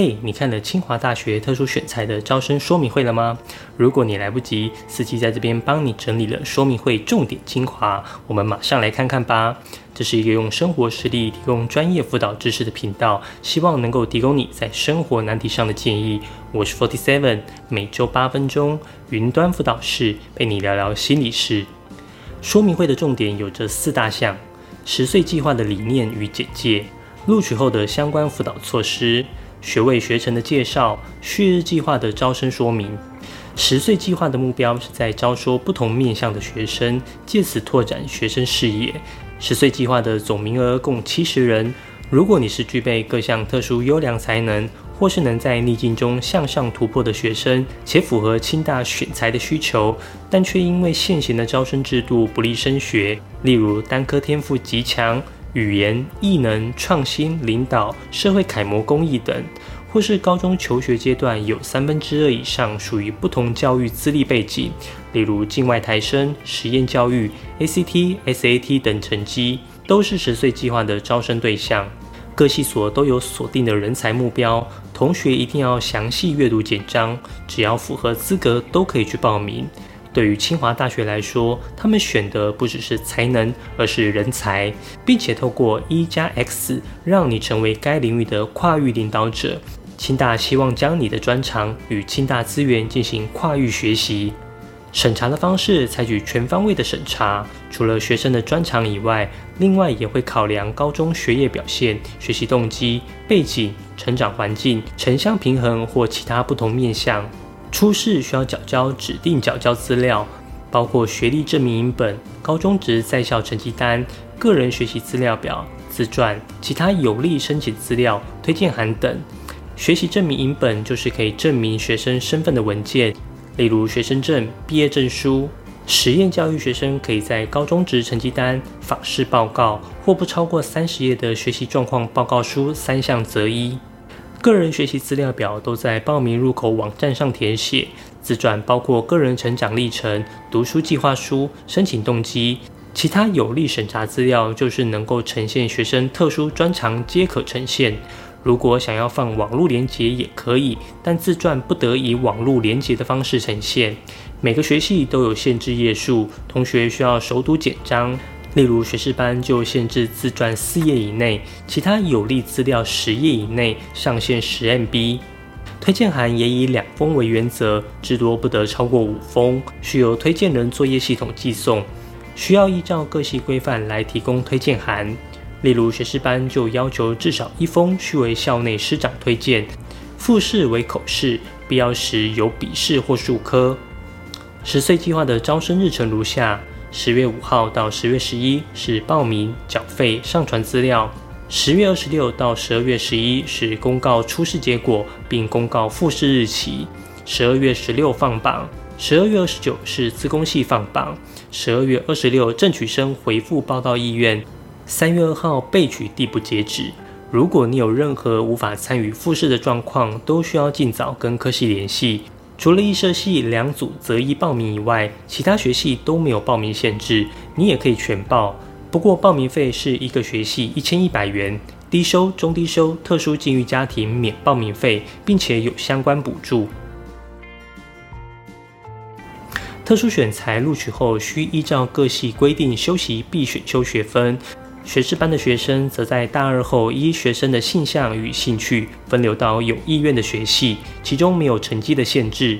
嘿，你看了清华大学特殊选材的招生说明会了吗？如果你来不及，司机在这边帮你整理了说明会重点精华，我们马上来看看吧。这是一个用生活实例提供专业辅导知识的频道，希望能够提供你在生活难题上的建议。我是 Forty Seven，每周八分钟云端辅导室陪你聊聊心理事。说明会的重点有这四大项：十岁计划的理念与简介，录取后的相关辅导措施。学位学程的介绍，旭日计划的招生说明。十岁计划的目标是在招收不同面向的学生，借此拓展学生视野。十岁计划的总名额共七十人。如果你是具备各项特殊优良才能，或是能在逆境中向上突破的学生，且符合清大选材的需求，但却因为现行的招生制度不利升学，例如单科天赋极强。语言、艺能、创新、领导、社会楷模、公益等，或是高中求学阶段有三分之二以上属于不同教育资历背景，例如境外台生、实验教育、ACT、SAT 等成绩，都是十岁计划的招生对象。各系所都有锁定的人才目标，同学一定要详细阅读简章，只要符合资格都可以去报名。对于清华大学来说，他们选的不只是才能，而是人才，并且透过一加 X 让你成为该领域的跨域领导者。清大希望将你的专长与清大资源进行跨域学习。审查的方式采取全方位的审查，除了学生的专长以外，另外也会考量高中学业表现、学习动机、背景、成长环境、城乡平衡或其他不同面向。初试需要缴交指定缴交资料，包括学历证明影本、高中职在校成绩单、个人学习资料表、自传、其他有利申请资料、推荐函等。学习证明影本就是可以证明学生身份的文件，例如学生证、毕业证书。实验教育学生可以在高中职成绩单、访视报告或不超过三十页的学习状况报告书三项择一。个人学习资料表都在报名入口网站上填写，自传包括个人成长历程、读书计划书、申请动机，其他有利审查资料就是能够呈现学生特殊专长皆可呈现。如果想要放网络连结也可以，但自传不得以网络连结的方式呈现。每个学系都有限制页数，同学需要熟读简章。例如学士班就限制自传四页以内，其他有利资料十页以内，上限十 MB。推荐函也以两封为原则，至多不得超过五封，需由推荐人作业系统寄送，需要依照各系规范来提供推荐函。例如学士班就要求至少一封需为校内师长推荐，复试为口试，必要时有笔试或数科。十岁计划的招生日程如下。十月五号到十月十一是报名、缴费、上传资料；十月二十六到十二月十一是公告初试结果并公告复试日期；十二月十六放榜；十二月二十九是自工系放榜；十二月二十六正取生回复报到意愿；三月二号备取递补截止。如果你有任何无法参与复试的状况，都需要尽早跟科系联系。除了艺社系两组择一报名以外，其他学系都没有报名限制，你也可以全报。不过报名费是一个学系一千一百元，低收、中低收、特殊境遇家庭免报名费，并且有相关补助。特殊选材录取后，需依照各系规定修习必选修学分。学士班的学生则在大二后依学生的性向与兴趣分流到有意愿的学系，其中没有成绩的限制。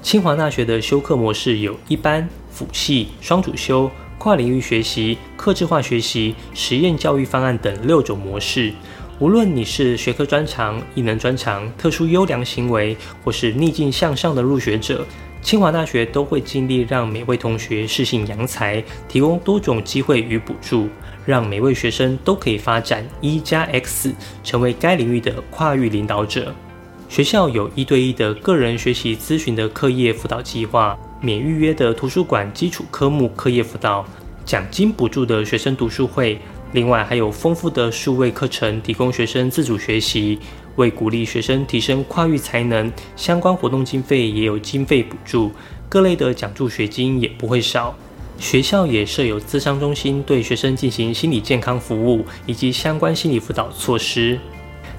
清华大学的修课模式有一般、辅系、双主修、跨领域学习、客制化学习、实验教育方案等六种模式。无论你是学科专长、异能专长、特殊优良行为，或是逆境向上的入学者，清华大学都会尽力让每位同学适性扬才，提供多种机会与补助。让每位学生都可以发展一加 X，成为该领域的跨域领导者。学校有一对一的个人学习咨询的课业辅导计划，免预约的图书馆基础科目课业辅导，奖金补助的学生读书会。另外还有丰富的数位课程，提供学生自主学习。为鼓励学生提升跨域才能，相关活动经费也有经费补助，各类的奖助学金也不会少。学校也设有咨商中心，对学生进行心理健康服务以及相关心理辅导措施。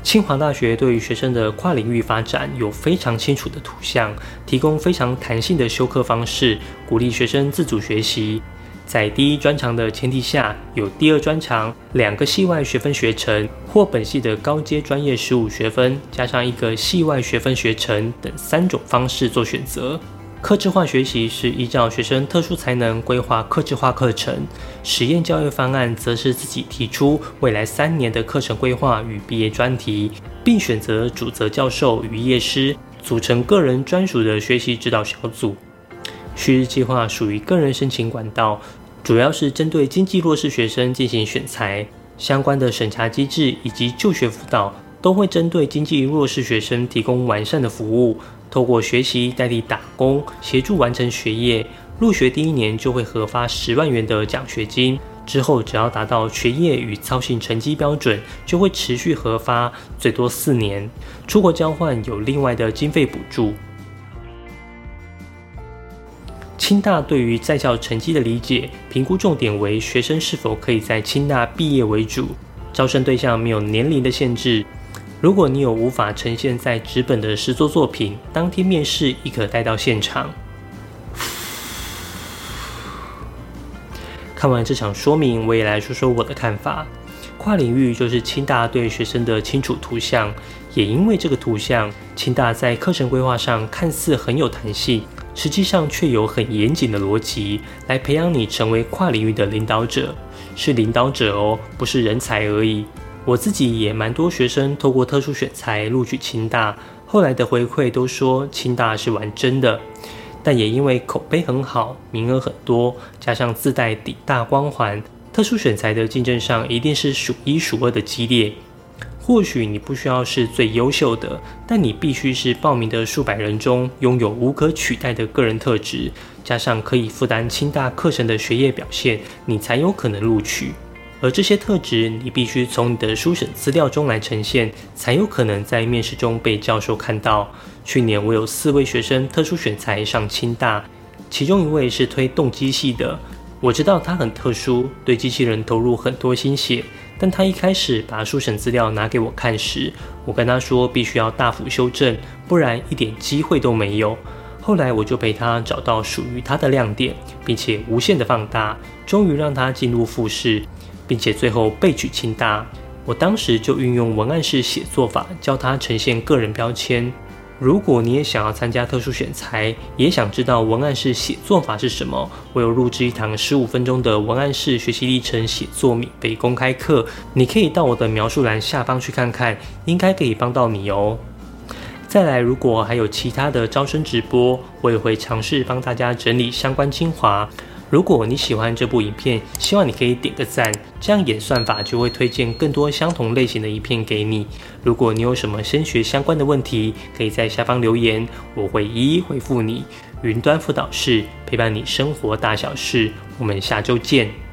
清华大学对于学生的跨领域发展有非常清楚的图像，提供非常弹性的修课方式，鼓励学生自主学习。在第一专长的前提下，有第二专长、两个系外学分学程或本系的高阶专业十五学分，加上一个系外学分学程等三种方式做选择。克制化学习是依照学生特殊才能规划克制化课程，实验教育方案则是自己提出未来三年的课程规划与毕业专题，并选择主责教授与业师组成个人专属的学习指导小组。旭日计划属于个人申请管道，主要是针对经济弱势学生进行选材，相关的审查机制以及就学辅导都会针对经济弱势学生提供完善的服务。透过学习代替打工，协助完成学业。入学第一年就会核发十万元的奖学金，之后只要达到学业与操行成绩标准，就会持续核发，最多四年。出国交换有另外的经费补助。清大对于在校成绩的理解评估重点为学生是否可以在清大毕业为主，招生对象没有年龄的限制。如果你有无法呈现在纸本的实作作品，当天面试亦可带到现场。看完这场说明，我也来说说我的看法。跨领域就是清大对学生的清楚图像，也因为这个图像，清大在课程规划上看似很有弹性，实际上却有很严谨的逻辑，来培养你成为跨领域的领导者。是领导者哦，不是人才而已。我自己也蛮多学生透过特殊选材录取清大，后来的回馈都说清大是玩真的，但也因为口碑很好，名额很多，加上自带底大光环，特殊选材的竞争上一定是数一数二的激烈。或许你不需要是最优秀的，但你必须是报名的数百人中拥有无可取代的个人特质，加上可以负担清大课程的学业表现，你才有可能录取。而这些特质，你必须从你的书审资料中来呈现，才有可能在面试中被教授看到。去年我有四位学生特殊选材上清大，其中一位是推动机系的。我知道他很特殊，对机器人投入很多心血。但他一开始把书审资料拿给我看时，我跟他说必须要大幅修正，不然一点机会都没有。后来我就陪他找到属于他的亮点，并且无限的放大，终于让他进入复试。并且最后被取清大，我当时就运用文案式写作法教他呈现个人标签。如果你也想要参加特殊选材，也想知道文案式写作法是什么，我有录制一堂十五分钟的文案式学习历程写作免费公开课，你可以到我的描述栏下方去看看，应该可以帮到你哦。再来，如果还有其他的招生直播，我也会尝试帮大家整理相关精华。如果你喜欢这部影片，希望你可以点个赞，这样演算法就会推荐更多相同类型的影片给你。如果你有什么升学相关的问题，可以在下方留言，我会一一回复你。云端辅导室陪伴你生活大小事，我们下周见。